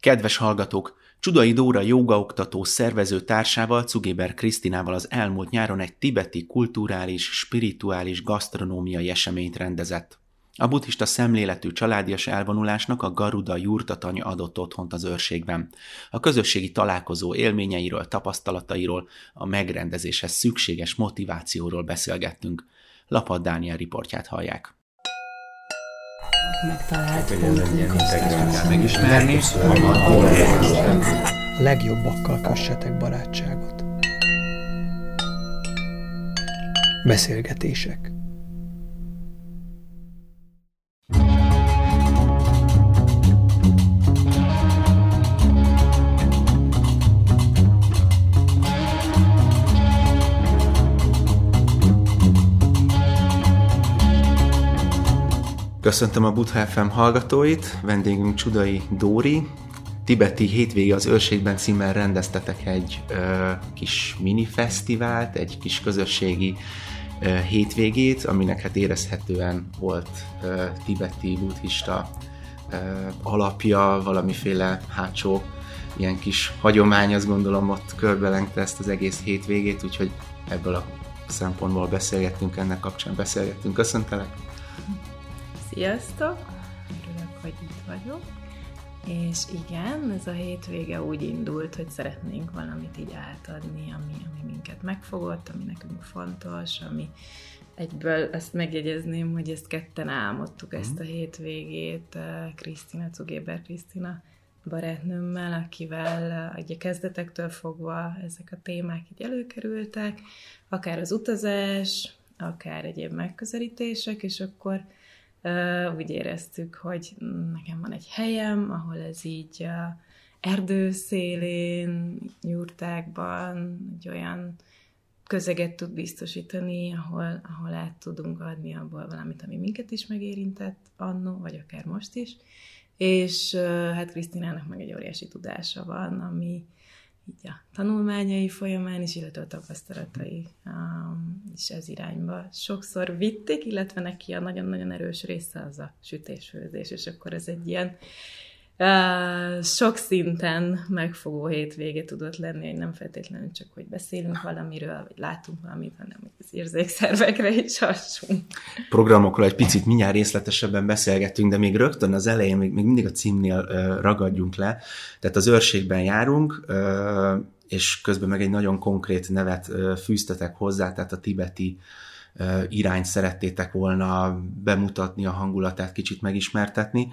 Kedves hallgatók, Csudai Dóra jogaoktató szervező társával, Cugéber Krisztinával az elmúlt nyáron egy tibeti kulturális, spirituális, gasztronómiai eseményt rendezett. A buddhista szemléletű családias elvonulásnak a Garuda jurtatanya adott otthont az őrségben. A közösségi találkozó élményeiről, tapasztalatairól, a megrendezéshez szükséges motivációról beszélgettünk. Lapad Dániel riportját hallják. Megtalált megismerni. A legjobbakkal kössetek barátságot. Beszélgetések. Köszöntöm a Butha FM hallgatóit, vendégünk Csudai Dóri. Tibeti hétvége az őrségben címmel rendeztetek egy ö, kis minifesztivált, egy kis közösségi ö, hétvégét, aminek hát érezhetően volt ö, tibeti buddhista ö, alapja, valamiféle hátsó ilyen kis hagyomány, azt gondolom ott körbelengte ezt az egész hétvégét, úgyhogy ebből a szempontból beszélgettünk, ennek kapcsán beszélgettünk. Köszöntelek! Sziasztok! Örülök, hogy itt vagyok. És igen, ez a hétvége úgy indult, hogy szeretnénk valamit így átadni, ami, ami minket megfogott, ami nekünk fontos, ami egyből ezt megjegyezném, hogy ezt ketten álmodtuk mm. ezt a hétvégét, Krisztina, Cugéber Krisztina barátnőmmel, akivel ugye kezdetektől fogva ezek a témák így előkerültek, akár az utazás, akár egyéb megközelítések, és akkor úgy éreztük, hogy nekem van egy helyem, ahol ez így erdő szélén, nyúrtákban egy olyan közeget tud biztosítani, ahol, ahol át tudunk adni abból valamit, ami minket is megérintett annó, vagy akár most is. És hát Krisztinának meg egy óriási tudása van, ami, így a tanulmányai folyamán is, illetve a tapasztalatai um, is ez irányba sokszor vitték, illetve neki a nagyon-nagyon erős része az a sütésfőzés, és akkor ez egy ilyen sok szinten megfogó hétvége tudott lenni, hogy nem feltétlenül csak, hogy beszélünk valamiről, vagy látunk valamit, hanem az érzékszervekre is hassunk. Programokról egy picit mindjárt részletesebben beszélgetünk, de még rögtön az elején, még, még mindig a címnél ragadjunk le. Tehát az őrségben járunk, és közben meg egy nagyon konkrét nevet fűztetek hozzá, tehát a tibeti irányt szerettétek volna bemutatni, a hangulatát kicsit megismertetni.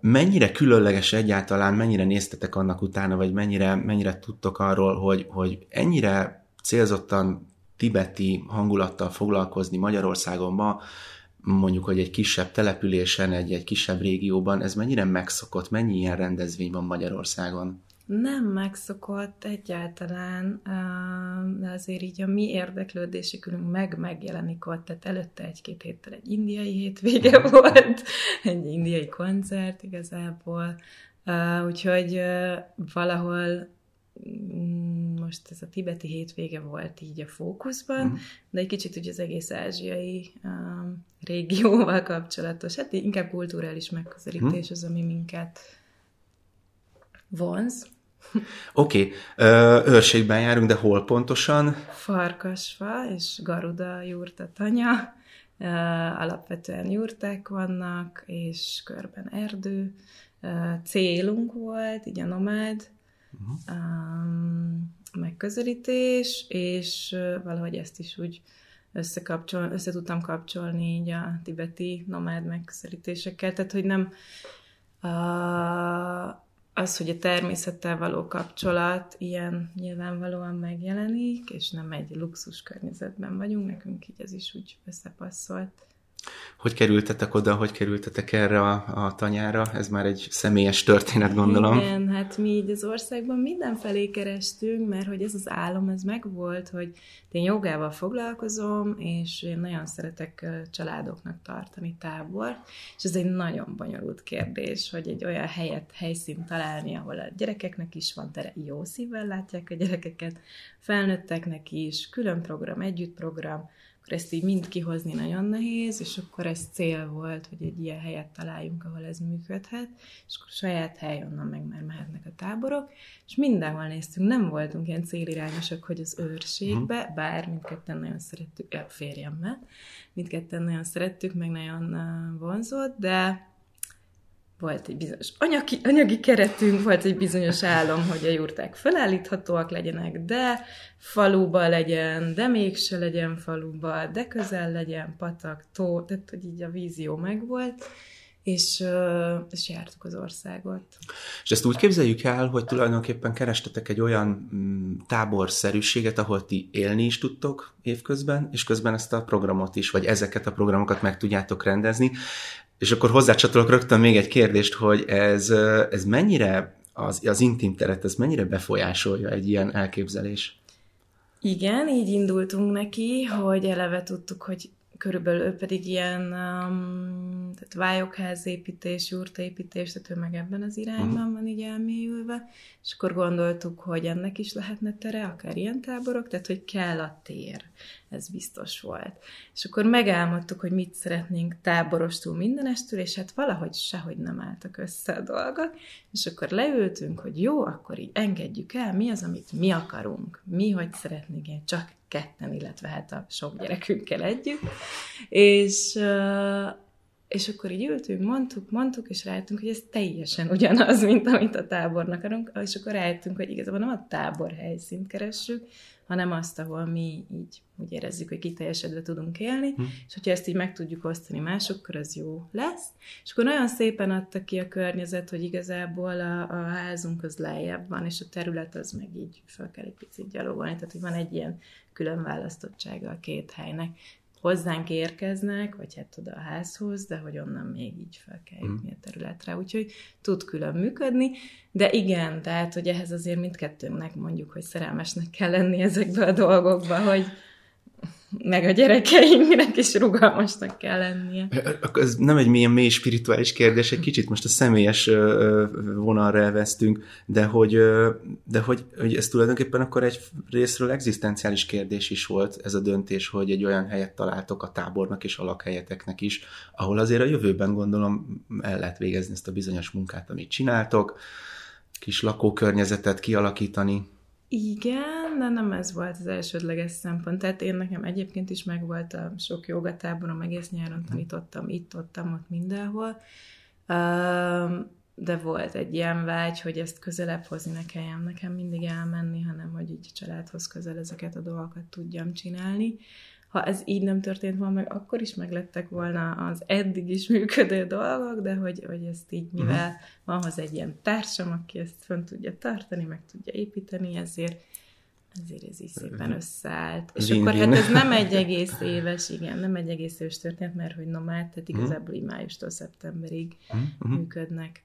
Mennyire különleges egyáltalán, mennyire néztetek annak utána, vagy mennyire, mennyire tudtok arról, hogy, hogy ennyire célzottan tibeti hangulattal foglalkozni Magyarországon ma, mondjuk, hogy egy kisebb településen, egy, egy kisebb régióban, ez mennyire megszokott, mennyi ilyen rendezvény van Magyarországon? Nem megszokott egyáltalán, de azért így a mi érdeklődési körünk meg megjelenik ott, tehát előtte egy-két héttel egy indiai hétvége mhm. volt, egy indiai koncert igazából, úgyhogy valahol mm, most ez a tibeti hétvége volt így a fókuszban, mm. de egy kicsit ugye az egész ázsiai um, régióval kapcsolatos, hát inkább kulturális megközelítés mm. az, ami minket vonz. Oké, okay. őrségben járunk, de hol pontosan? Farkasfa és Garuda jurtatanya. Alapvetően jurták vannak, és körben erdő. Célunk volt, így a nomád uh-huh. megközelítés, és valahogy ezt is úgy összekapcsol, össze tudtam kapcsolni így a tibeti nomád megközelítésekkel, tehát hogy nem uh, az, hogy a természettel való kapcsolat ilyen nyilvánvalóan megjelenik, és nem egy luxus környezetben vagyunk, nekünk így ez is úgy összepasszolt. Hogy kerültetek oda, hogy kerültetek erre a, a tanyára? Ez már egy személyes történet, gondolom. Igen, hát mi így az országban mindenfelé kerestünk, mert hogy ez az álom, ez megvolt, hogy én jogával foglalkozom, és én nagyon szeretek családoknak tartani tábor, és ez egy nagyon bonyolult kérdés, hogy egy olyan helyet, helyszínt találni, ahol a gyerekeknek is van tere, jó szívvel látják a gyerekeket, felnőtteknek is, külön program, együtt program, akkor ezt így mind kihozni nagyon nehéz, és akkor ez cél volt, hogy egy ilyen helyet találjunk, ahol ez működhet, és akkor saját hely, onnan meg már mehetnek a táborok, és mindenhol néztünk, nem voltunk ilyen célirányosak, hogy az őrségbe, uh-huh. bár mindketten nagyon szerettük, a férjemmel, mindketten nagyon szerettük, meg nagyon vonzott, de volt egy bizonyos anyagi, anyagi keretünk, volt egy bizonyos álom, hogy a jurták felállíthatóak legyenek, de faluba legyen, de mégse legyen faluba, de közel legyen patak, tó, tehát hogy így a vízió megvolt, és, és jártuk az országot. És ezt úgy képzeljük el, hogy tulajdonképpen kerestetek egy olyan mm, táborszerűséget, ahol ti élni is tudtok évközben, és közben ezt a programot is, vagy ezeket a programokat meg tudjátok rendezni. És akkor hozzácsatolok rögtön még egy kérdést, hogy ez, ez mennyire, az, az intim teret, ez mennyire befolyásolja egy ilyen elképzelés? Igen, így indultunk neki, hogy eleve tudtuk, hogy körülbelül ő pedig ilyen um, tehát vályokházépítés, jurtaépítés, tehát ő meg ebben az irányban uh-huh. van így elmélyülve, és akkor gondoltuk, hogy ennek is lehetne tere, akár ilyen táborok, tehát hogy kell a tér, ez biztos volt. És akkor megálmodtuk, hogy mit szeretnénk táborostól mindenestől, és hát valahogy sehogy nem álltak össze a dolgok, és akkor leültünk, hogy jó, akkor így engedjük el, mi az, amit mi akarunk, mi hogy szeretnénk, csak ketten, illetve hát a sok gyerekünkkel együtt, és, és akkor így ültünk, mondtuk, mondtuk, és rájöttünk, hogy ez teljesen ugyanaz, mint amit a tábornak akarunk, és akkor rájöttünk, hogy igazából nem a tábor helyszínt keressük, hanem azt, ahol mi így úgy érezzük, hogy kiteljesedve tudunk élni, hm. és hogyha ezt így meg tudjuk osztani másokkal, az jó lesz. És akkor nagyon szépen adta ki a környezet, hogy igazából a, a házunk az lejjebb van, és a terület az meg így fel kell egy picit gyalogolni, tehát hogy van egy ilyen külön választottsága a két helynek. Hozzánk érkeznek, vagy hát oda a házhoz, de hogy onnan még így fel kell jutni mm. a területre. Úgyhogy tud külön működni, de igen, tehát hogy ehhez azért mindkettőnknek mondjuk, hogy szerelmesnek kell lenni ezekbe a dolgokba, hogy, meg a gyerekeinknek is rugalmasnak kell lennie. Ez nem egy milyen mély spirituális kérdés, egy kicsit most a személyes vonalra elvesztünk, de hogy, de hogy, hogy ez tulajdonképpen akkor egy részről egzisztenciális kérdés is volt ez a döntés, hogy egy olyan helyet találtok a tábornak és a lakhelyeteknek is, ahol azért a jövőben gondolom el lehet végezni ezt a bizonyos munkát, amit csináltok, kis lakókörnyezetet kialakítani. Igen, de nem ez volt az elsődleges szempont. Tehát én nekem egyébként is megvolt a sok jogatáborom, egész nyáron tanítottam itt, ott, ott, mindenhol. De volt egy ilyen vágy, hogy ezt közelebb hozni ne kelljen nekem mindig elmenni, hanem hogy így a családhoz közel ezeket a dolgokat tudjam csinálni ha ez így nem történt volna meg, akkor is meglettek volna az eddig is működő dolgok, de hogy, hogy ezt így, mhm. mivel van hozzá egy ilyen társam, aki ezt fönn tudja tartani, meg tudja építeni, ezért ezért ez is szépen összeállt. És Zin, akkor hát ez nem egy egész éves, igen, nem egy egész éves történet, mert hogy nomád, tehát mhm. igazából így májustól szeptemberig uh-huh. működnek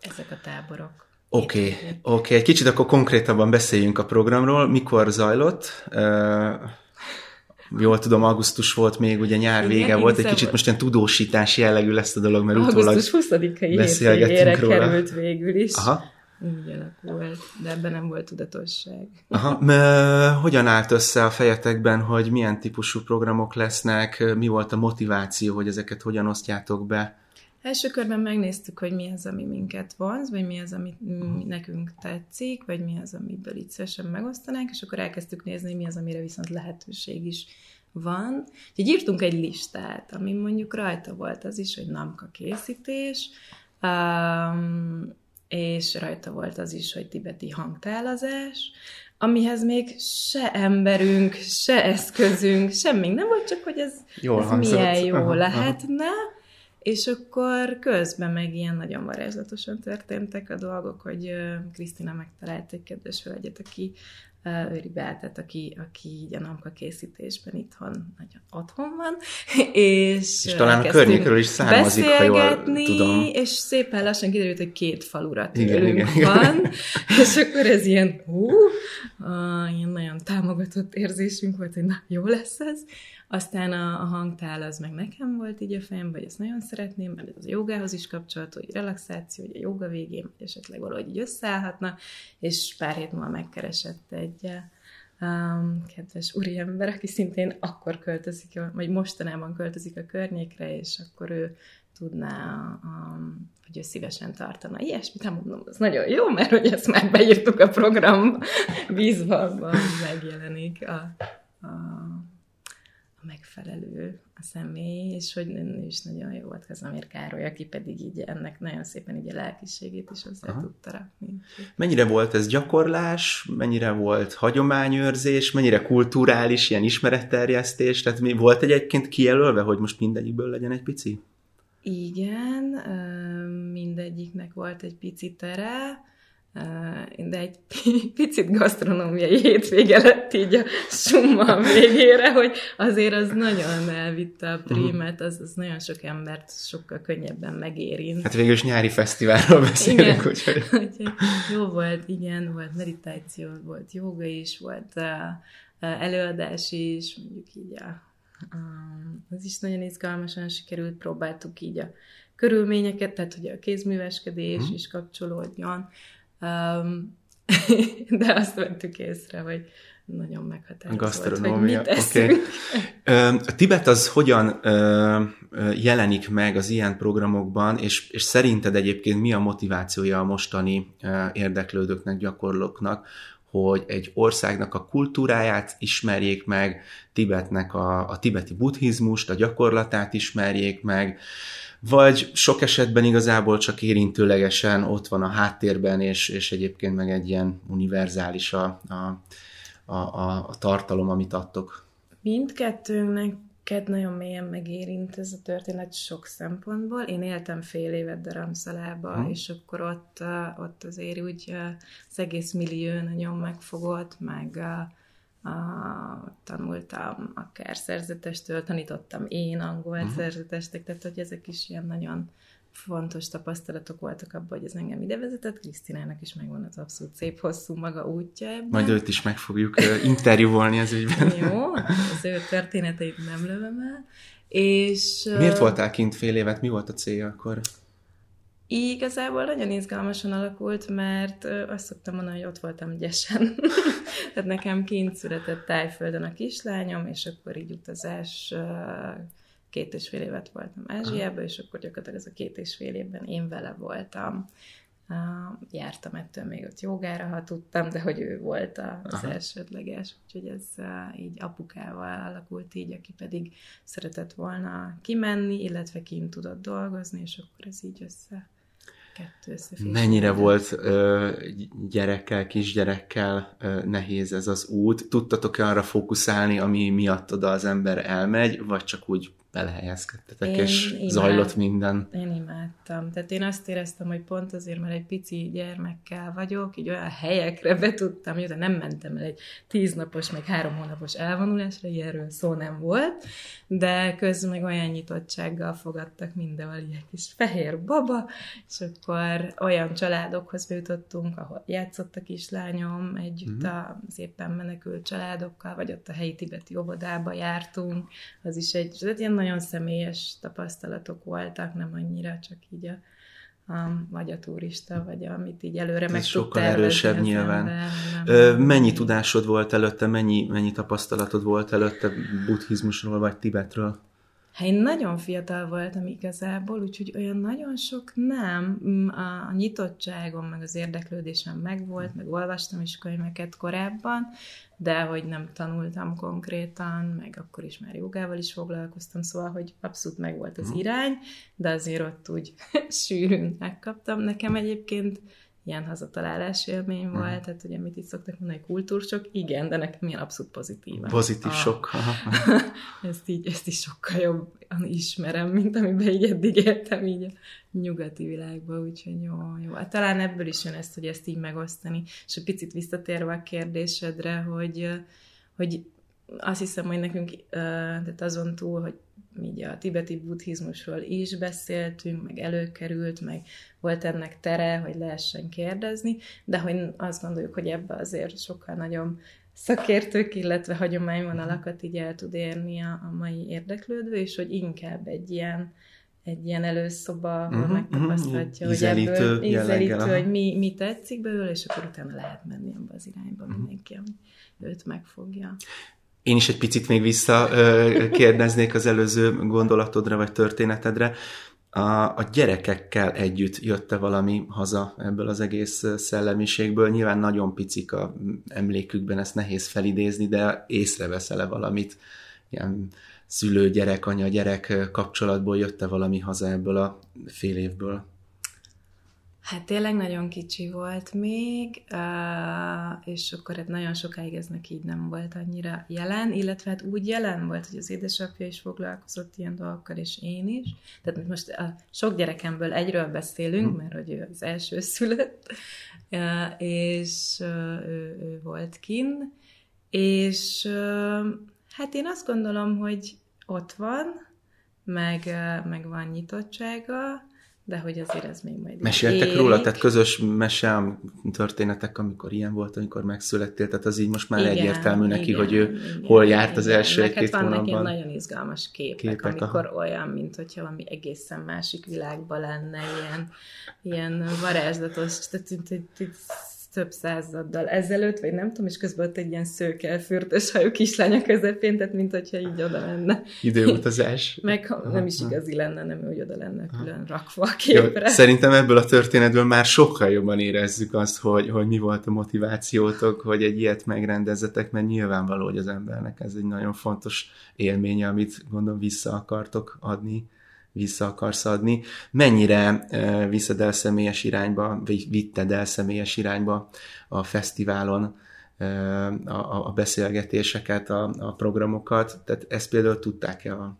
ezek a táborok. Oké, okay, oké. Okay. Egy kicsit akkor konkrétabban beszéljünk a programról. Mikor zajlott? Jól tudom, augusztus volt még, ugye nyár vége Igen, volt, egy kicsit most ilyen tudósítás jellegű lesz a dolog, mert utólag Augusztus 20-ai beszélgettünk róla. került végül is. Aha. Úgy alakult, de ebben nem volt tudatosság. Aha. M- hogyan állt össze a fejetekben, hogy milyen típusú programok lesznek, mi volt a motiváció, hogy ezeket hogyan osztjátok be? Első körben megnéztük, hogy mi az, ami minket vonz, vagy mi az, ami nekünk tetszik, vagy mi az, amiből itt szívesen megosztanánk, és akkor elkezdtük nézni, hogy mi az, amire viszont lehetőség is van. Úgyhogy írtunk egy listát, ami mondjuk rajta volt az is, hogy namka készítés, um, és rajta volt az is, hogy tibeti hangtálazás, amihez még se emberünk, se eszközünk, semmi nem volt, csak hogy ez, Jól ez milyen jó aha, lehetne. Aha és akkor közben meg ilyen nagyon varázslatosan történtek a dolgok, hogy Krisztina megtalált egy kedves hölgyet, aki Őri Beátet, aki, aki így a namka készítésben itthon nagyon otthon van, és, és talán a környékről is származik, ha jól tudom. és szépen lassan kiderült, hogy két falura tőlünk igen, igen, van, igen. és akkor ez ilyen, hú, uh, ilyen nagyon támogatott érzésünk volt, hogy na, jó lesz ez, aztán a, a hangtál az meg nekem volt így a fejem, vagy ezt nagyon szeretném, mert ez az jogához is kapcsolható, hogy relaxáció, hogy a joga végén, vagy esetleg valahogy így összeállhatna, és pár hét múlva megkeresett egy um, kedves úriember, aki szintén akkor költözik, vagy mostanában költözik a környékre, és akkor ő tudná, um, hogy ő szívesen tartana ilyesmit, nem mondom, az nagyon jó, mert hogy ezt már beírtuk a programba, bízva megjelenik a, a a megfelelő a személy, és hogy ő is nagyon jó volt Kazamér Károly, aki pedig így ennek nagyon szépen így a lelkiségét is hozzá Aha. tudta rakni. Mennyire volt ez gyakorlás, mennyire volt hagyományőrzés, mennyire kulturális ilyen ismeretterjesztés, tehát mi volt egyébként kijelölve, hogy most mindegyikből legyen egy pici? Igen, mindegyiknek volt egy pici tere, de egy picit gasztronómiai hétvége lett így a summa végére, hogy azért az nagyon elvitte a mhm. prímet, az, az nagyon sok embert sokkal könnyebben megérint. Hát végül is nyári fesztiválról beszélünk, úgyhogy... Jó volt, igen, volt meditáció, volt joga is, volt előadás is, mondjuk így a, az is nagyon izgalmasan sikerült, próbáltuk így a körülményeket, tehát hogy a kézműveskedés hmm. is kapcsolódjon, Um, de azt vettük észre, hogy nagyon meghatározó Gasztronómia, oké. Okay. A Tibet az hogyan jelenik meg az ilyen programokban, és, és szerinted egyébként mi a motivációja a mostani érdeklődőknek, gyakorlóknak, hogy egy országnak a kultúráját ismerjék meg, Tibetnek a, a tibeti buddhizmust, a gyakorlatát ismerjék meg, vagy sok esetben igazából csak érintőlegesen ott van a háttérben, és, és egyébként meg egy ilyen univerzális a, a, a, a, a tartalom, amit adtok. Mindkettőnknek nagyon mélyen megérint ez a történet sok szempontból. Én éltem fél évet Daramszalába, hmm. és akkor ott, ott azért úgy az egész millió nagyon megfogott, meg a, tanultam akár szerzetestől, tanítottam én angol uh-huh. szerzetestek, tehát hogy ezek is ilyen nagyon fontos tapasztalatok voltak abban, hogy ez engem ide vezetett. Krisztinának is megvan az abszolút szép, hosszú maga útja ebben. Majd őt is meg fogjuk interjúvolni az ügyben. Jó, az ő történeteit nem lövöm el. És, Miért voltál kint fél évet? Mi volt a célja akkor? Igazából nagyon izgalmasan alakult, mert azt szoktam mondani, hogy ott voltam gyesen. Tehát nekem kint született tájföldön a kislányom, és akkor így utazás két és fél évet voltam Ázsiában, és akkor gyakorlatilag ez a két és fél évben én vele voltam. jártam ettől még ott jogára, ha tudtam, de hogy ő volt az Aha. elsődleges, úgyhogy ez így apukával alakult így, aki pedig szeretett volna kimenni, illetve kint tudott dolgozni, és akkor ez így össze kettő Mennyire volt ö, gyerekkel, kisgyerekkel ö, nehéz ez az út? Tudtatok-e arra fókuszálni, ami miatt oda az ember elmegy, vagy csak úgy belehelyezkedtetek, én és imád, zajlott minden. Én imádtam. Tehát én azt éreztem, hogy pont azért, mert egy pici gyermekkel vagyok, így olyan helyekre be tudtam de nem mentem el egy tíznapos, meg három hónapos elvonulásra, ilyenről szó nem volt, de közben meg olyan nyitottsággal fogadtak mindenhol ilyen kis fehér baba, és akkor olyan családokhoz jutottunk, ahol játszott a kislányom együtt mm-hmm. az éppen menekült családokkal, vagy ott a helyi tibeti óvodába jártunk, az is egy, tehát ilyen nagyon személyes tapasztalatok voltak, nem annyira csak így a, a vagy a turista, vagy amit így előre Ez meg sokkal erősebb nyilván. Ember, Ö, mennyi tudásod volt előtte, mennyi, mennyi tapasztalatod volt előtte buddhizmusról vagy Tibetről? Hát én nagyon fiatal voltam igazából, úgyhogy olyan nagyon sok nem. Mm, a, a nyitottságom, meg az érdeklődésem megvolt, meg olvastam is könyveket korábban, de hogy nem tanultam konkrétan, meg akkor is már jogával is foglalkoztam, szóval, hogy abszolút megvolt az mhm. irány, de azért ott úgy sűrűn megkaptam. Nekem egyébként ilyen hazatalálás élmény mm. volt, tehát ugye mit itt szoktak mondani, kultúrsok, igen, de nekem ilyen abszolút pozitív. Pozitív a, sok. ezt, így, ezt is sokkal jobban ismerem, mint amiben így eddig éltem így a nyugati világban, úgyhogy jó, jó. Hát talán ebből is jön ezt, hogy ezt így megosztani. És egy picit visszatérve a kérdésedre, hogy, hogy azt hiszem, hogy nekünk, tehát azon túl, hogy így a tibeti buddhizmusról is beszéltünk, meg előkerült, meg volt ennek tere, hogy lehessen kérdezni, de hogy azt gondoljuk, hogy ebbe azért sokkal nagyobb szakértők, illetve hagyományvonalakat így el tud érni a, a mai érdeklődő, és hogy inkább egy ilyen egy ilyen előszoba, Mhm, megtapasztalhatja, mhm, hogy ebből ízelítő hogy mi, mi tetszik belőle, és akkor utána lehet menni abba az irányba Mhm. mindenki, ami őt megfogja. Én is egy picit még vissza kérdeznék az előző gondolatodra vagy történetedre. A, a gyerekekkel együtt jött-e valami haza ebből az egész szellemiségből? Nyilván nagyon picik a emlékükben, ezt nehéz felidézni, de észreveszel-e valamit? Ilyen szülő-gyerek, anya-gyerek kapcsolatból jött-e valami haza ebből a fél évből? Hát tényleg nagyon kicsi volt még, és akkor hát nagyon sokáig ez neki így nem volt annyira jelen, illetve hát úgy jelen volt, hogy az édesapja is foglalkozott ilyen dolgokkal, és én is. Tehát most a sok gyerekemből egyről beszélünk, mert hogy ő az első szülött, és ő, ő volt kin, és hát én azt gondolom, hogy ott van, meg, meg van nyitottsága, de hogy azért ez még majd Meséltek érik. róla? Tehát közös mese, történetek, amikor ilyen volt, amikor megszülettél, tehát az így most már Igen, egyértelmű neki, igen, hogy ő igen, hol járt az igen. első Meg hát egy-két hónapban. nagyon izgalmas képek, Képek, amikor olyan, mint hogyha valami egészen másik világban lenne, ilyen, ilyen varázslatos, tehát több századdal ezelőtt, vagy nem tudom, és közben ott egy ilyen szőke, fürtös hajú kislány a közepén, tehát mint hogyha így oda lenne. Időutazás. Meg ha Aha, nem is aha. igazi lenne, nem úgy oda lenne külön rakva a Jó, képre. szerintem ebből a történetből már sokkal jobban érezzük azt, hogy, hogy mi volt a motivációtok, hogy egy ilyet megrendezzetek, mert nyilvánvaló, hogy az embernek ez egy nagyon fontos élménye, amit gondolom vissza akartok adni, vissza akarsz adni. Mennyire viszed el személyes irányba, vagy vitted el személyes irányba a fesztiválon uh, a, a beszélgetéseket, a, a programokat? Tehát ezt például tudták-e a,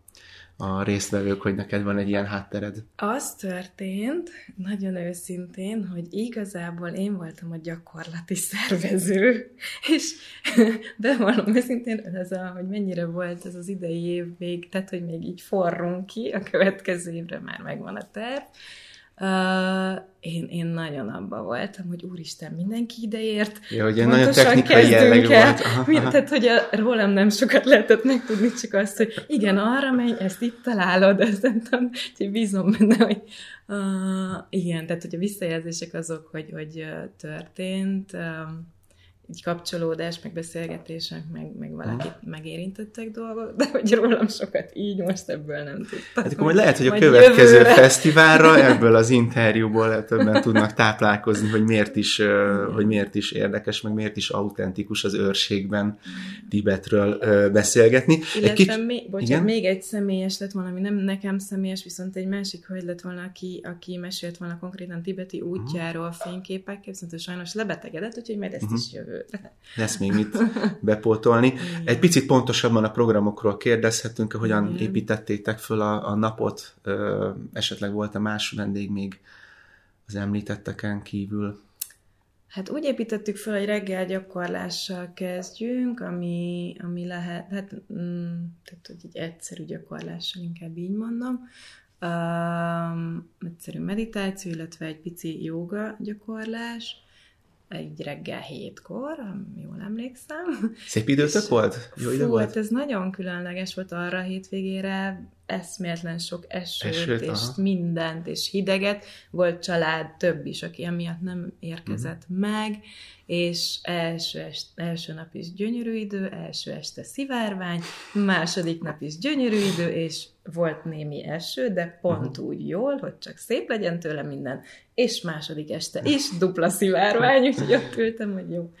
a résztvevők, hogy neked van egy ilyen háttered? Az történt, nagyon őszintén, hogy igazából én voltam a gyakorlati szervező, és bevallom őszintén, ez a, hogy mennyire volt ez az idei év még, tehát hogy még így forrunk ki, a következő évre már megvan a terv. Uh, én, én nagyon abba voltam, hogy úristen, mindenki ideért. Ja, hogy nagyon technikai jellegű volt. Aha, tehát, hogy a, rólam nem sokat lehetett megtudni, csak azt, hogy igen, arra menj, ezt itt találod, ezt nem tudom, úgyhogy bízom benne, hogy uh, igen, tehát hogy a visszajelzések azok, hogy, hogy uh, történt, um, így kapcsolódás, meg beszélgetések, meg, meg valakit megérintettek dolgok, de hogy rólam sokat így most ebből nem tudtam. Hát akkor majd lehet, hogy a következő jövőre. fesztiválra ebből az interjúból többen tudnak táplálkozni, hogy miért is, hogy miért is érdekes, meg miért is autentikus az őrségben Tibetről beszélgetni. Illetve kicsi- még, bocsánat, igen? még egy személyes lett volna, ami nem nekem személyes, viszont egy másik hölgy lett volna, aki, aki mesélt volna konkrétan tibeti útjáról fényképekkel, viszont sajnos lebetegedett, úgyhogy majd ezt Mhm. is jövőre. lesz még mit bepótolni. Egy picit pontosabban a programokról kérdezhetünk, hogyan Igen. építettétek föl a, a napot, ö, esetleg volt a más vendég még az említetteken kívül. Hát úgy építettük fel, hogy reggel gyakorlással kezdjünk, ami, ami lehet, hát mm, tehát, hogy egy egyszerű gyakorlással, inkább így mondom. Um, egyszerű meditáció, illetve egy pici joga gyakorlás, egy reggel hétkor, jól emlékszem. Szép időtök volt? Jó idő Fú, volt? hát ez nagyon különleges volt arra a hétvégére, eszméletlen sok esőt, Esőt, és aha. mindent, és hideget. Volt család több is, aki emiatt nem érkezett Mhm. meg, és első, est, első nap is gyönyörű idő, első este szivárvány, második nap is gyönyörű idő, és volt némi eső, de pont Mhm. úgy jól, hogy csak szép legyen tőle minden, és második este is dupla szivárvány, úgyhogy ott ültem, hogy jó.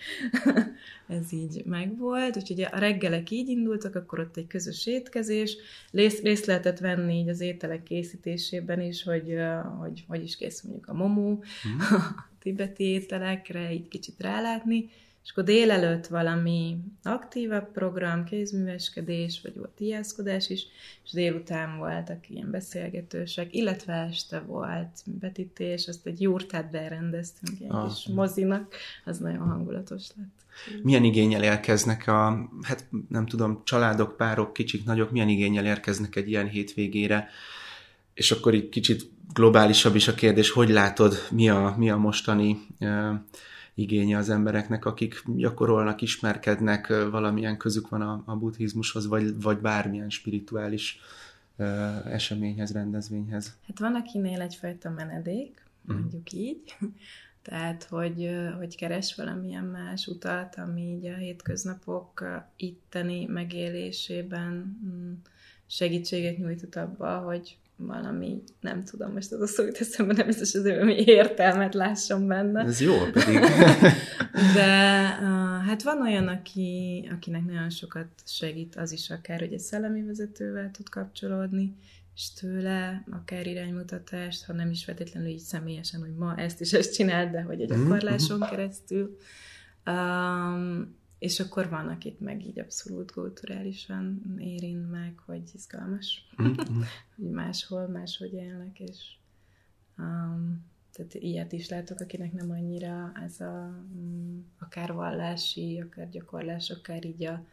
Ez így megvolt, úgyhogy a reggelek így indultak, akkor ott egy közös étkezés, részt, részt lehetett venni így az ételek készítésében is, hogy hogy, hogy is készül mondjuk a momó, a tibeti ételekre, így kicsit rálátni, és akkor délelőtt valami aktívabb program, kézműveskedés, vagy volt ijászkodás is, és délután voltak ilyen beszélgetősek, illetve este volt betítés, azt egy jurtát berendeztünk ilyen Ah. kis mozinak, az nagyon hangulatos lett. Milyen igényel érkeznek a, hát nem tudom, családok, párok, kicsik, nagyok, milyen igényel érkeznek egy ilyen hétvégére? És akkor így kicsit globálisabb is a kérdés, hogy látod, mi a, mi a mostani uh, igénye az embereknek, akik gyakorolnak, ismerkednek, ö, valamilyen közük van a, a buddhizmushoz, vagy, vagy bármilyen spirituális eseményhez, rendezvényhez? Hát van, akinél egyfajta menedék, mhm. mondjuk uh-huh. így, tehát, hogy, hogy keres valamilyen más utat, ami így a hétköznapok itteni megélésében mm, segítséget nyújtott abba, hogy valami, nem tudom, most az a szó jut eszembe, nem biztos, hogy valami értelmet lássam benne. Ez jó pedig. De uh, hát van olyan, aki, akinek nagyon sokat segít az is akár, hogy egy szellemi vezetővel tud kapcsolódni, és tőle akár iránymutatást, ha nem is feltétlenül így személyesen, hogy ma ezt is ezt csináld, de hogy egy mhm, gyakorláson mhm. keresztül. Um, és akkor van, akit meg így abszolút kulturálisan érint meg, hogy izgalmas, mm-hmm. hogy máshol, máshogy élnek, és um, tehát ilyet is látok, akinek nem annyira ez a um, akár vallási, akár gyakorlás, akár így a,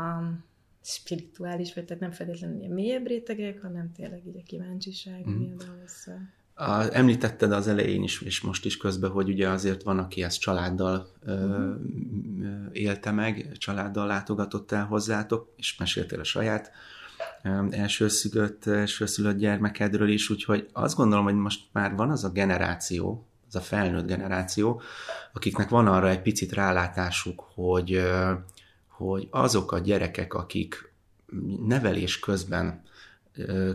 a spirituális, vagy tehát nem feltétlenül ilyen mélyebb rétegek, hanem tényleg így a kíváncsiság, mm. mi oda hozzá. A, említetted az elején is, és most is közben, hogy ugye azért van, aki ezt családdal ö, élte meg, családdal látogatott el hozzátok, és meséltél a saját ö, elsőszülött, elsőszülött gyermekedről is, úgyhogy azt gondolom, hogy most már van az a generáció, az a felnőtt generáció, akiknek van arra egy picit rálátásuk, hogy, ö, hogy azok a gyerekek, akik nevelés közben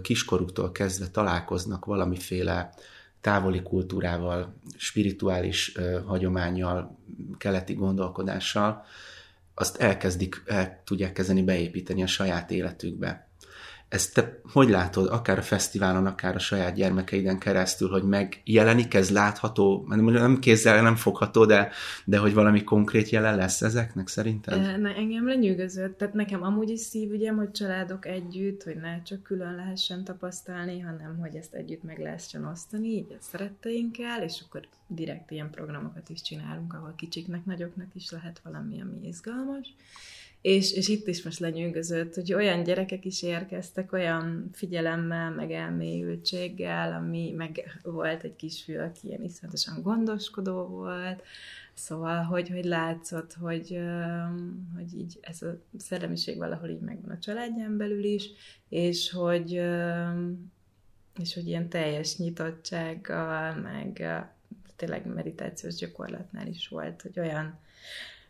kiskoruktól kezdve találkoznak valamiféle távoli kultúrával, spirituális hagyományjal, keleti gondolkodással, azt elkezdik, el tudják kezdeni beépíteni a saját életükbe. Ezt te hogy látod, akár a fesztiválon, akár a saját gyermekeiden keresztül, hogy megjelenik, ez látható, nem kézzel, nem fogható, de, de hogy valami konkrét jelen lesz ezeknek szerinted? Ne, engem lenyűgözött, tehát nekem amúgy is szívügyem, hogy családok együtt, hogy ne csak külön lehessen tapasztalni, hanem hogy ezt együtt meg lehessen osztani, így a szeretteinkkel, és akkor direkt ilyen programokat is csinálunk, ahol kicsiknek, nagyoknak is lehet valami, ami izgalmas. És, és itt is most lenyűgözött, hogy olyan gyerekek is érkeztek, olyan figyelemmel, meg elmélyültséggel, ami meg volt egy kisfiú, aki ilyen iszonyatosan gondoskodó volt, Szóval, hogy, hogy látszott, hogy, hogy így ez a szellemiség valahol így megvan a családján belül is, és hogy, és hogy ilyen teljes nyitottsággal, meg tényleg meditációs gyakorlatnál is volt, hogy olyan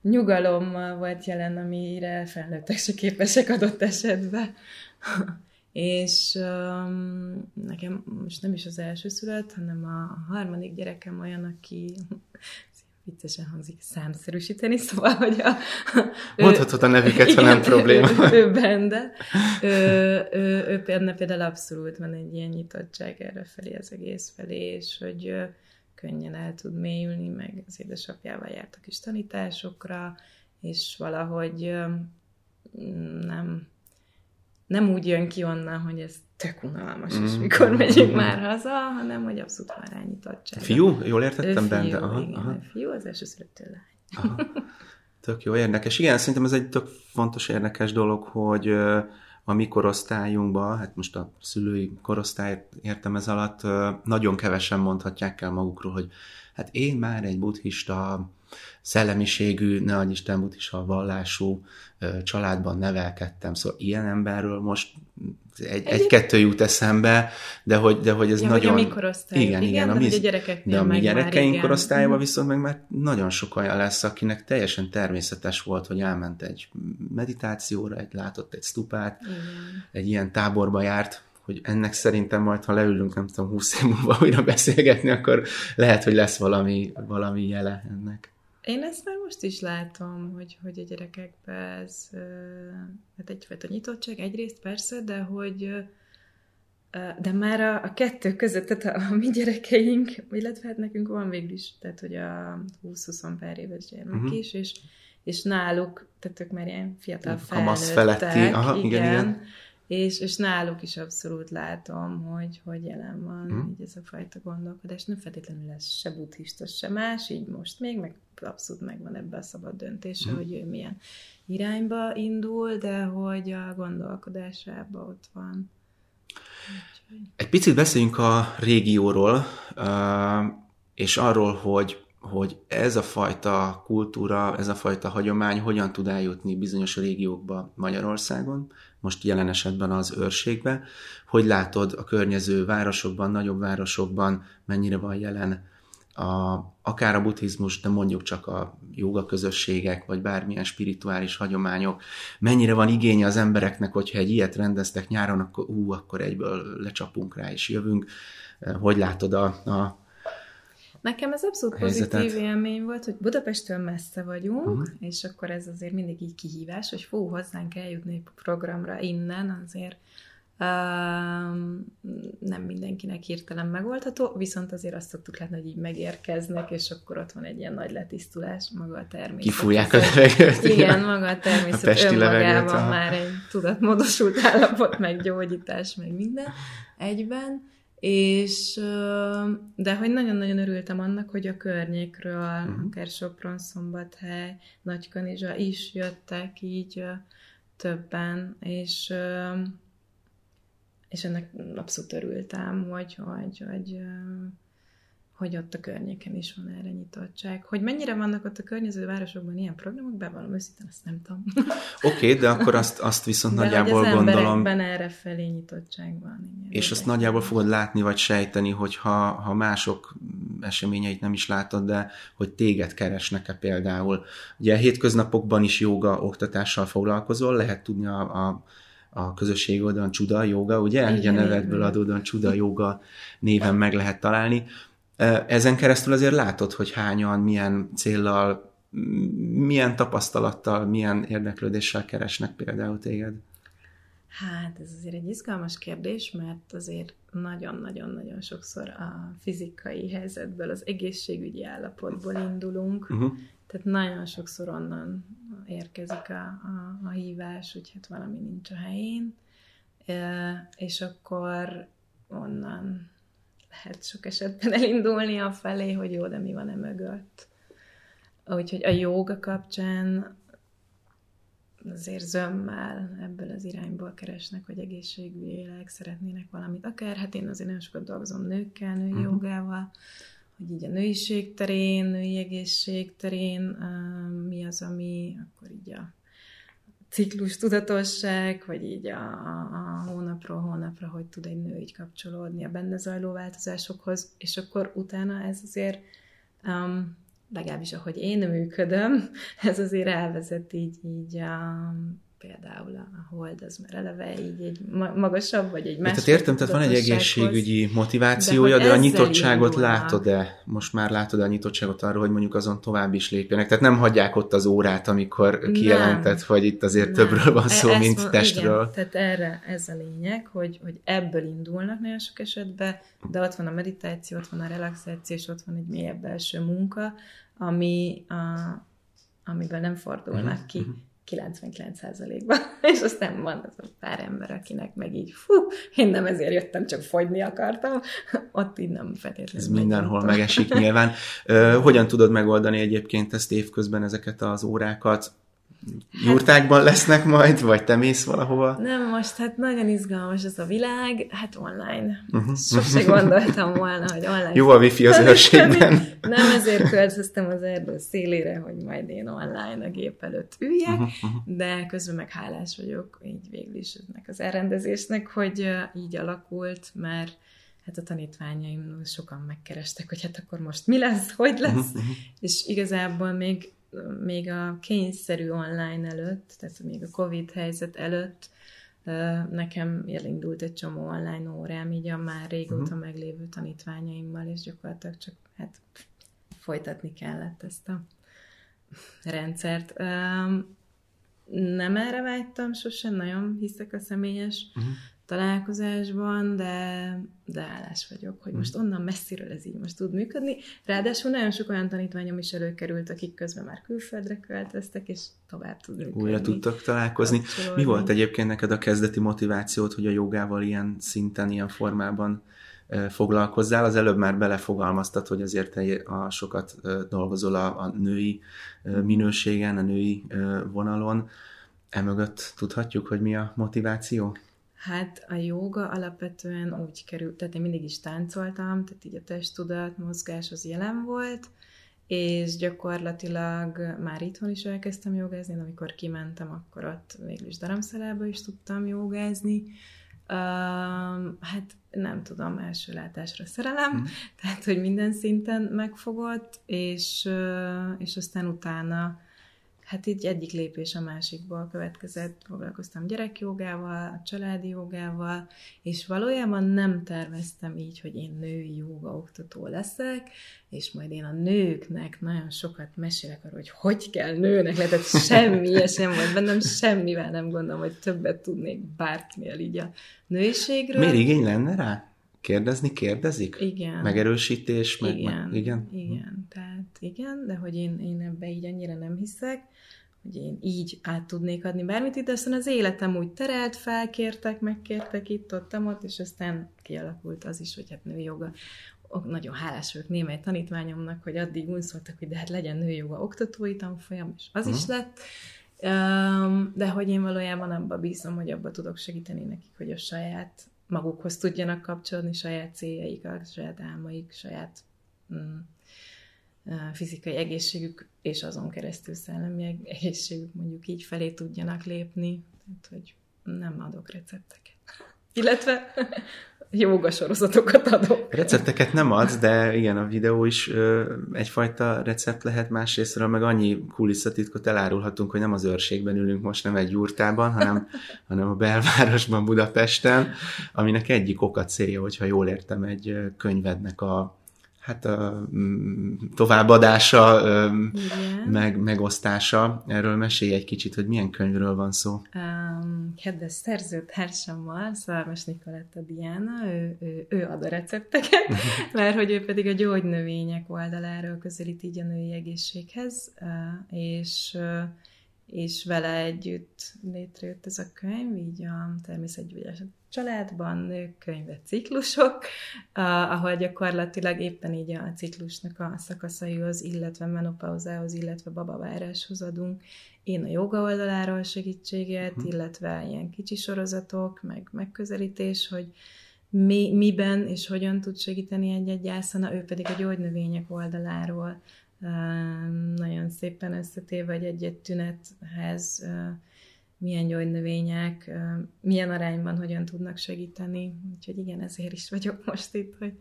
nyugalommal volt jelen, amire felnőttek se képesek adott esetben. és um, nekem most nem is az első szület, hanem a harmadik gyerekem olyan, aki viccesen hangzik számszerűsíteni, szóval, hogy a... Mondhatod a nevüket, ha nem probléma. Ő, ő bende. Ő, ő, ő, ő például abszolút van egy ilyen nyitottság erre felé, az egész felé, és hogy könnyen el tud mélyülni, meg az édesapjával jártak is tanításokra, és valahogy nem, nem úgy jön ki onnan, hogy ez tök unalmas, mm. és mikor megyünk mm. már haza, hanem hogy abszolút van rányitottság. Fiú? Jól értettem ő benne? Aha, igen, aha. fiú, az első szülöttő lány. Aha. Tök jó, érdekes. Igen, szerintem ez egy tök fontos, érdekes dolog, hogy a mi korosztályunkban, hát most a szülői korosztályt értem ez alatt, nagyon kevesen mondhatják el magukról, hogy hát én már egy buddhista szellemiségű, ne adj Isten buddhista vallású családban nevelkedtem, szóval ilyen emberről most egy, egy-kettő jut eszembe, de hogy, de hogy ez ja, nagyon... Hogy a. Igen, igen, igen a, mi, a de a mi gyerekeink már, korosztályában mhm. viszont meg már nagyon sok olyan lesz, akinek teljesen természetes volt, hogy elment egy meditációra, egy látott egy stupát, igen. egy ilyen táborba járt, hogy ennek szerintem majd, ha leülünk, nem tudom, húsz év múlva újra beszélgetni, akkor lehet, hogy lesz valami, valami jele ennek. Én ezt már most is látom, hogy, hogy a gyerekekben ez hát egyfajta nyitottság egyrészt persze, de hogy de már a, a kettő között, tehát a, a mi gyerekeink, illetve hát nekünk van végül is, tehát hogy a 20-20 pár éves gyermek uh-huh. is, és, és náluk, tehát ők már ilyen fiatal felnőttek, igen, igen, igen. És, és náluk is abszolút látom, hogy, hogy jelen van mm. így ez a fajta gondolkodás. Nem feltétlenül lesz se buddhista, se más, így most még, meg abszolút megvan ebben a szabad döntése, mm. hogy ő milyen irányba indul, de hogy a gondolkodásában ott van. Egy picit beszéljünk a régióról, és arról, hogy hogy ez a fajta kultúra, ez a fajta hagyomány hogyan tud eljutni bizonyos régiókba Magyarországon, most jelen esetben az őrségbe, hogy látod a környező városokban, nagyobb városokban, mennyire van jelen a, akár a buddhizmus, de mondjuk csak a joga közösségek, vagy bármilyen spirituális hagyományok, mennyire van igénye az embereknek, hogyha egy ilyet rendeztek nyáron, akkor ú, akkor egyből lecsapunk rá és jövünk. Hogy látod a, a Nekem ez abszolút helyzetet. pozitív élmény volt, hogy Budapestől messze vagyunk, uh-huh. és akkor ez azért mindig így kihívás, hogy fú, hozzánk eljutni egy programra innen, azért nem mindenkinek hirtelen megoldható, viszont azért azt szoktuk látni, hogy így megérkeznek, és akkor ott van egy ilyen nagy letisztulás, maga a természet. Kifújják a levegőt. Igen, maga a természet a önmagában a... már egy tudatmódosult állapot, meg gyógyítás, meg minden egyben. És, de hogy nagyon-nagyon örültem annak, hogy a környékről, uh-huh. akár Sopron, Szombathely, Nagykanizsa is jöttek így többen, és és ennek abszolút örültem, hogy, hogy, hogy, hogy ott a környéken is van erre nyitottság. Hogy mennyire vannak ott a környező városokban ilyen programok, bevallom őszintén, azt nem tudom. Oké, okay, de akkor azt, azt viszont de nagyjából az gondolom... erre felé nyitottság van. Igen, és azt nagyjából fogod látni, vagy sejteni, hogy ha, ha mások eseményeit nem is látod, de hogy téged keresnek-e például. Ugye a hétköznapokban is joga oktatással foglalkozol, lehet tudni a, a a közösség oldalon Csuda Joga, ugye? Igen, ugye a nevedből adódóan Csuda Joga néven meg lehet találni. Ezen keresztül azért látod, hogy hányan, milyen céllal, milyen tapasztalattal, milyen érdeklődéssel keresnek például téged? Hát ez azért egy izgalmas kérdés, mert azért nagyon-nagyon-nagyon sokszor a fizikai helyzetből, az egészségügyi állapotból indulunk, uh-huh. tehát nagyon sokszor onnan érkezik a, a, a hívás, hogy hát valami nincs a helyén, és akkor onnan lehet sok esetben elindulni a felé, hogy jó, de mi van e mögött. Úgyhogy a jóga kapcsán azért zömmel ebből az irányból keresnek, hogy egészségügyileg szeretnének valamit. Akár, hát én azért nagyon sokat dolgozom nőkkel, női uh-huh. jogával, hogy így a nőiség terén, női egészség terén mi az, ami akkor így a ciklus tudatosság, vagy így a, a, a hónapról hónapra, hogy tud egy nő így kapcsolódni a benne zajló változásokhoz, és akkor utána ez azért, um, legalábbis ahogy én működöm, ez azért elvezet így, így a például a hold az már eleve így egy magasabb, vagy egy másik. Tehát értem, tehát van egy egészségügyi motivációja, de, de a nyitottságot látod-e? Most már látod a nyitottságot arra, hogy mondjuk azon tovább is lépjenek? Tehát nem hagyják ott az órát, amikor kijelentett, hogy itt azért nem. többről van szó, e- mint testről. Igen, tehát erre ez a lényeg, hogy, hogy ebből indulnak nagyon sok esetben, de ott van a meditáció, ott van a relaxáció, és ott van egy mélyebb belső munka, ami a, amiben nem fordulnak uh-huh. ki. Uh-huh 99%-ban, és aztán van az a pár ember, akinek meg így, fú, én nem ezért jöttem, csak fogyni akartam, ott így nem feltétlenül. Ez mindenhol megesik nyilván. Hogyan tudod megoldani egyébként ezt évközben ezeket az órákat? Jurtákban lesznek majd, vagy te mész valahova? Nem, most hát nagyon izgalmas ez a világ, hát online. Uh-huh. Sose gondoltam volna, hogy online. Jó a wifi az őrségben. Nem ezért költöztem az erdő szélére, hogy majd én online a gép előtt üljek, uh-huh, uh-huh. de közben meg hálás vagyok, így végül is ennek az elrendezésnek, hogy így alakult, mert hát a tanítványaim sokan megkerestek, hogy hát akkor most mi lesz, hogy lesz, uh-huh. és igazából még még a kényszerű online előtt, tehát még a Covid helyzet előtt nekem elindult egy csomó online órám, így a már régóta uh-huh. meglévő tanítványaimmal, és gyakorlatilag csak hát folytatni kellett ezt a rendszert. Nem erre vágytam sosem, nagyon hiszek a személyes uh-huh találkozásban, de, de állás vagyok, hogy most onnan messziről ez így most tud működni. Ráadásul nagyon sok olyan tanítványom is előkerült, akik közben már külföldre költöztek, és tovább tud működni. Újra tudtak találkozni. Mi volt egyébként neked a kezdeti motivációt, hogy a jogával ilyen szinten, ilyen formában foglalkozzál. Az előbb már belefogalmaztad, hogy azért te a sokat dolgozol a, a női minőségen, a női vonalon. Emögött tudhatjuk, hogy mi a motiváció? Hát a joga alapvetően úgy került, tehát én mindig is táncoltam, tehát így a testtudat, mozgás az jelen volt, és gyakorlatilag már itthon is elkezdtem jogázni, de amikor kimentem, akkor ott végül is darabszalába is tudtam jogázni. Uh, hát nem tudom, első látásra szerelem, mm. tehát, hogy minden szinten megfogott, és, uh, és aztán utána hát így egyik lépés a másikból következett, foglalkoztam gyerekjogával, a családi jogával, és valójában nem terveztem így, hogy én női joga oktató leszek, és majd én a nőknek nagyon sokat mesélek arról, hogy hogy kell nőnek le, tehát semmi ilyesmi volt bennem, semmivel nem gondolom, hogy többet tudnék bármivel így a nőiségről. Miért igény lenne rá? Kérdezni kérdezik? Igen. Megerősítés? Meg, igen, meg, igen? Igen, tehát igen, de hogy én, én ebbe így annyira nem hiszek, hogy én így át tudnék adni bármit itt, aztán az életem úgy terelt, felkértek, megkértek itt, ott, ott, és aztán kialakult az is, hogy hát női joga. Nagyon hálás vagyok némely tanítványomnak, hogy addig unszoltak, hogy de hát legyen nőjoga oktatói tanfolyam, és az uh-huh. is mhm. lett. De hogy én valójában abba bízom, hogy abba tudok segíteni nekik, hogy a saját magukhoz tudjanak kapcsolódni, saját céljaik, saját álmaik, saját mm, fizikai egészségük, és azon keresztül szellemi egészségük mondjuk így felé tudjanak lépni. Tehát, hogy nem adok recepteket. Illetve jóga sorozatokat adok. Recepteket nem adsz, de igen, a videó is ö, egyfajta recept lehet, másrésztről meg annyi kulisszatitkot elárulhatunk, hogy nem az őrségben ülünk most, nem egy jurtában, hanem, hanem a belvárosban, Budapesten, aminek egyik oka célja, hogyha jól értem, egy könyvednek a hát a mm, továbbadása, meg, megosztása. Erről mesélj egy kicsit, hogy milyen könyvről van szó. Um, kedves szerzőtársammal, Szarvas Nikoletta Diana, ő, ő, ő ad a recepteket, mert hogy ő pedig a gyógynövények oldaláról közelít így a női egészséghez, és és vele együtt létrejött ez a könyv, így a természetgyógyás családban, nők könyve ciklusok, ahol gyakorlatilag éppen így a ciklusnak a szakaszaihoz, illetve menopauzához, illetve babaváráshoz adunk. Én a joga oldaláról segítséget, uh-huh. illetve ilyen kicsi sorozatok, meg megközelítés, hogy mi, miben és hogyan tud segíteni egy-egy jászana, ő pedig a gyógynövények oldaláról nagyon szépen összetéve, hogy egy-egy tünethez milyen gyógynövények, milyen arányban hogyan tudnak segíteni. Úgyhogy igen, ezért is vagyok most itt, hogy...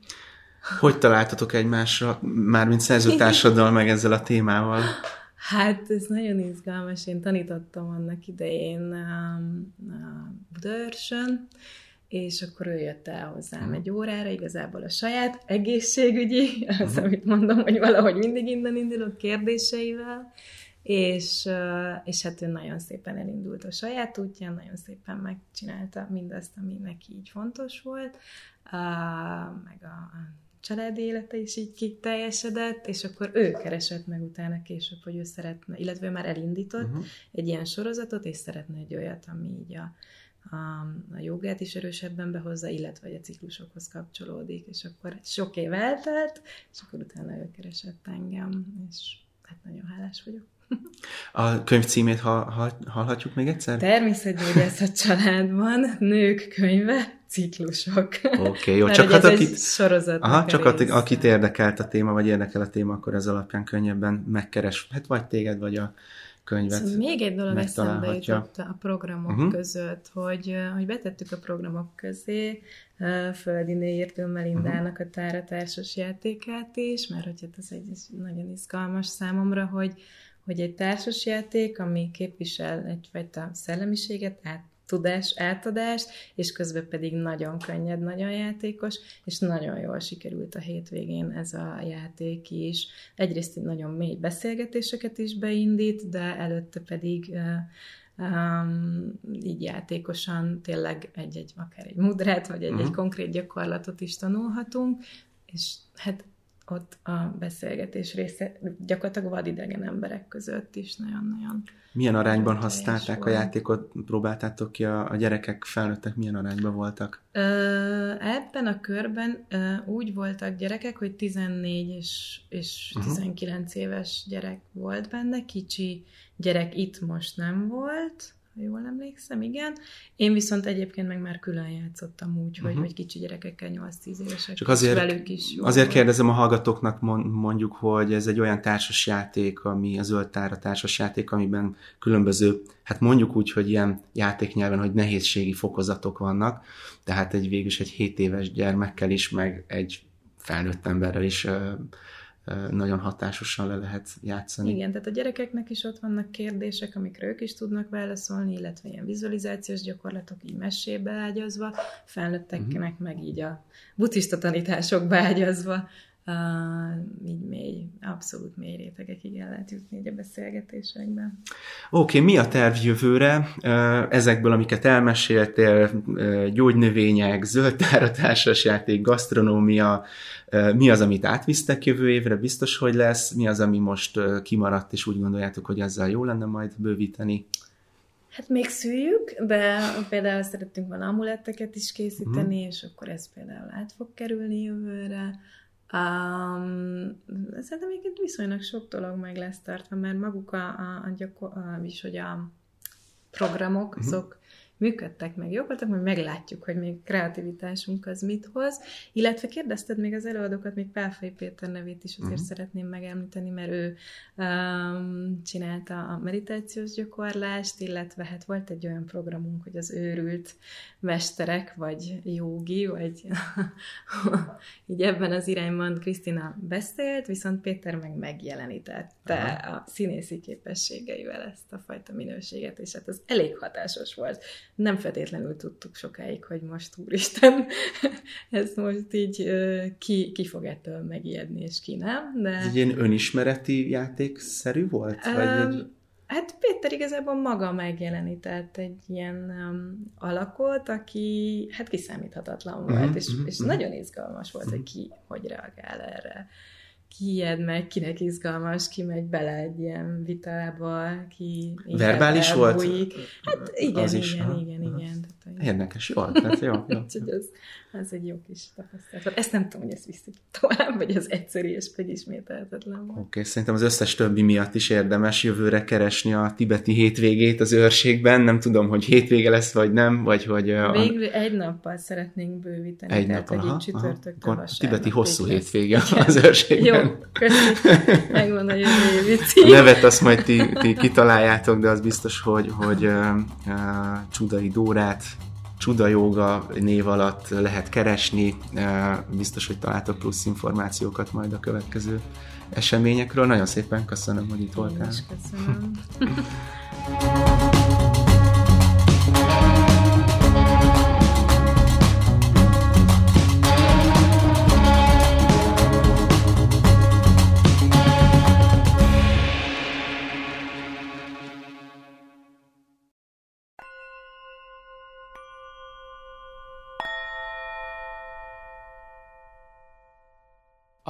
Hogy találtatok egymásra, mármint szerzőtársaddal meg ezzel a témával? Hát ez nagyon izgalmas. Én tanítottam annak idején um, Budaörsön, és akkor ő jött el hozzám egy órára, igazából a saját egészségügyi, az, amit mondom, hogy valahogy mindig innen indulok kérdéseivel, és, és hát ő nagyon szépen elindult a saját útján, nagyon szépen megcsinálta mindazt, ami neki így fontos volt, meg a, családi élete is így kiteljesedett, és akkor ő keresett meg utána később, hogy ő szeretne, illetve ő már elindított uh-huh. egy ilyen sorozatot, és szeretne egy olyat, ami így a, a, a jogát is erősebben behozza, illetve a ciklusokhoz kapcsolódik, és akkor sok év eltelt, és akkor utána ő keresett engem, és hát nagyon hálás vagyok. A könyv címét ha, ha, hallhatjuk még egyszer? a családban, nők könyve, ciklusok. Oké, okay, jó, csak hát akit, aha, csak rész. akit érdekelt a téma, vagy érdekel a téma, akkor ez alapján könnyebben megkeres, hát vagy téged, vagy a könyvet szóval Még egy dolog eszembe jutott a programok uh-huh. között, hogy, hogy betettük a programok közé Földi Nőírtő Melindának uh-huh. a táratársas játékát is, mert hogy hát ez egy nagyon izgalmas számomra, hogy, hogy egy társas játék, ami képvisel egyfajta szellemiséget, át tudás átadást, és közben pedig nagyon könnyed, nagyon játékos, és nagyon jól sikerült a hétvégén ez a játék is. Egyrészt nagyon mély beszélgetéseket is beindít, de előtte pedig um, így játékosan tényleg egy-egy, akár egy mudrát, vagy egy-egy uh-huh. konkrét gyakorlatot is tanulhatunk, és hát ott a beszélgetés része gyakorlatilag vadidegen emberek között is nagyon-nagyon. Milyen arányban használták volt. a játékot, próbáltátok ki a, a gyerekek, felnőttek milyen arányban voltak? Ö, ebben a körben ö, úgy voltak gyerekek, hogy 14 és, és uh-huh. 19 éves gyerek volt benne, kicsi gyerek itt most nem volt, ha jól emlékszem, igen. Én viszont egyébként meg már külön játszottam úgy, hogy, uh-huh. hogy kicsi gyerekekkel 8-10 évesek, Csak azért, velük is jó Azért volt. kérdezem a hallgatóknak mondjuk, hogy ez egy olyan társas játék, ami a zöld tára társas játék, amiben különböző, hát mondjuk úgy, hogy ilyen játéknyelven, hogy nehézségi fokozatok vannak, tehát egy végülis egy 7 éves gyermekkel is, meg egy felnőtt emberrel is nagyon hatásosan le lehet játszani. Igen, tehát a gyerekeknek is ott vannak kérdések, amikre ők is tudnak válaszolni, illetve ilyen vizualizációs gyakorlatok így mesébe ágyazva, felnőtteknek uh-huh. meg így a buddhista tanításokba ágyazva, uh, így mély, abszolút mély rétegekig el lehet jutni így a beszélgetésekben. Oké, okay, mi a terv jövőre? Ezekből, amiket elmeséltél, gyógynövények, zöld játék, gasztronómia, mi az, amit átvisztek jövő évre, biztos, hogy lesz, mi az, ami most kimaradt, és úgy gondoljátok, hogy ezzel jó lenne majd bővíteni? Hát még szüljük, de például szerettünk volna amuletteket is készíteni, mm. és akkor ez például át fog kerülni jövőre. Um, szerintem még viszonylag sok dolog meg lesz tartva, mert maguk a, a, a, gyakor, a, is, hogy a programok, uh-huh. Működtek meg jól voltak, majd meglátjuk, hogy még kreativitásunk az mit hoz. Illetve kérdezted még az előadókat, még Pálfai Péter nevét is azért uh-huh. szeretném megemlíteni, mert ő um, csinálta a meditációs gyakorlást, illetve hát volt egy olyan programunk, hogy az őrült mesterek, vagy jogi, vagy így ebben az irányban Krisztina beszélt, viszont Péter meg megjelenítette uh-huh. a színészi képességeivel ezt a fajta minőséget, és hát ez elég hatásos volt nem feltétlenül tudtuk sokáig, hogy most úristen, ez most így ki, ki fog ettől megijedni, és ki nem. De... Ez egy ilyen önismereti játékszerű volt? Um, vagy egy... Hát Péter igazából maga megjelenített egy ilyen um, alakot, aki hát kiszámíthatatlan volt, uh-huh, és, uh-huh, és uh-huh. nagyon izgalmas volt, hogy ki hogy reagál erre ijed meg, kinek izgalmas, ki megy bele egy ilyen vitába, ki Verbális volt? Hát igen, az is, igen, igen, igen, igen. Érdekes, jó, tehát jó. jó. ez, ez egy jó kis tapasztalat. Ezt nem tudom, hogy ezt viszik tovább, vagy az egyszerű és vagy ismételhetetlen Oké, okay, szerintem az összes többi miatt is érdemes jövőre keresni a tibeti hétvégét az őrségben. Nem tudom, hogy hétvége lesz, vagy nem, vagy hogy... Végül a... egy nappal szeretnénk bővíteni. Egy tehát, nap, aha, aha. Tibeti hosszú hétvége az őrségben. Jó, köszönjük. Megvan a jövő A nevet azt majd ti, ti kitaláljátok, de az biztos, hogy, hogy uh, uh, Csudai Dórát Csuda Jóga név alatt lehet keresni. Biztos, hogy találtok plusz információkat majd a következő eseményekről. Nagyon szépen köszönöm, hogy itt voltál. Én is köszönöm.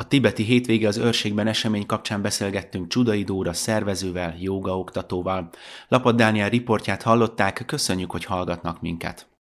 A tibeti hétvége az őrségben esemény kapcsán beszélgettünk Csudai Dóra szervezővel, jogaoktatóval. Lapad Dániel riportját hallották, köszönjük, hogy hallgatnak minket.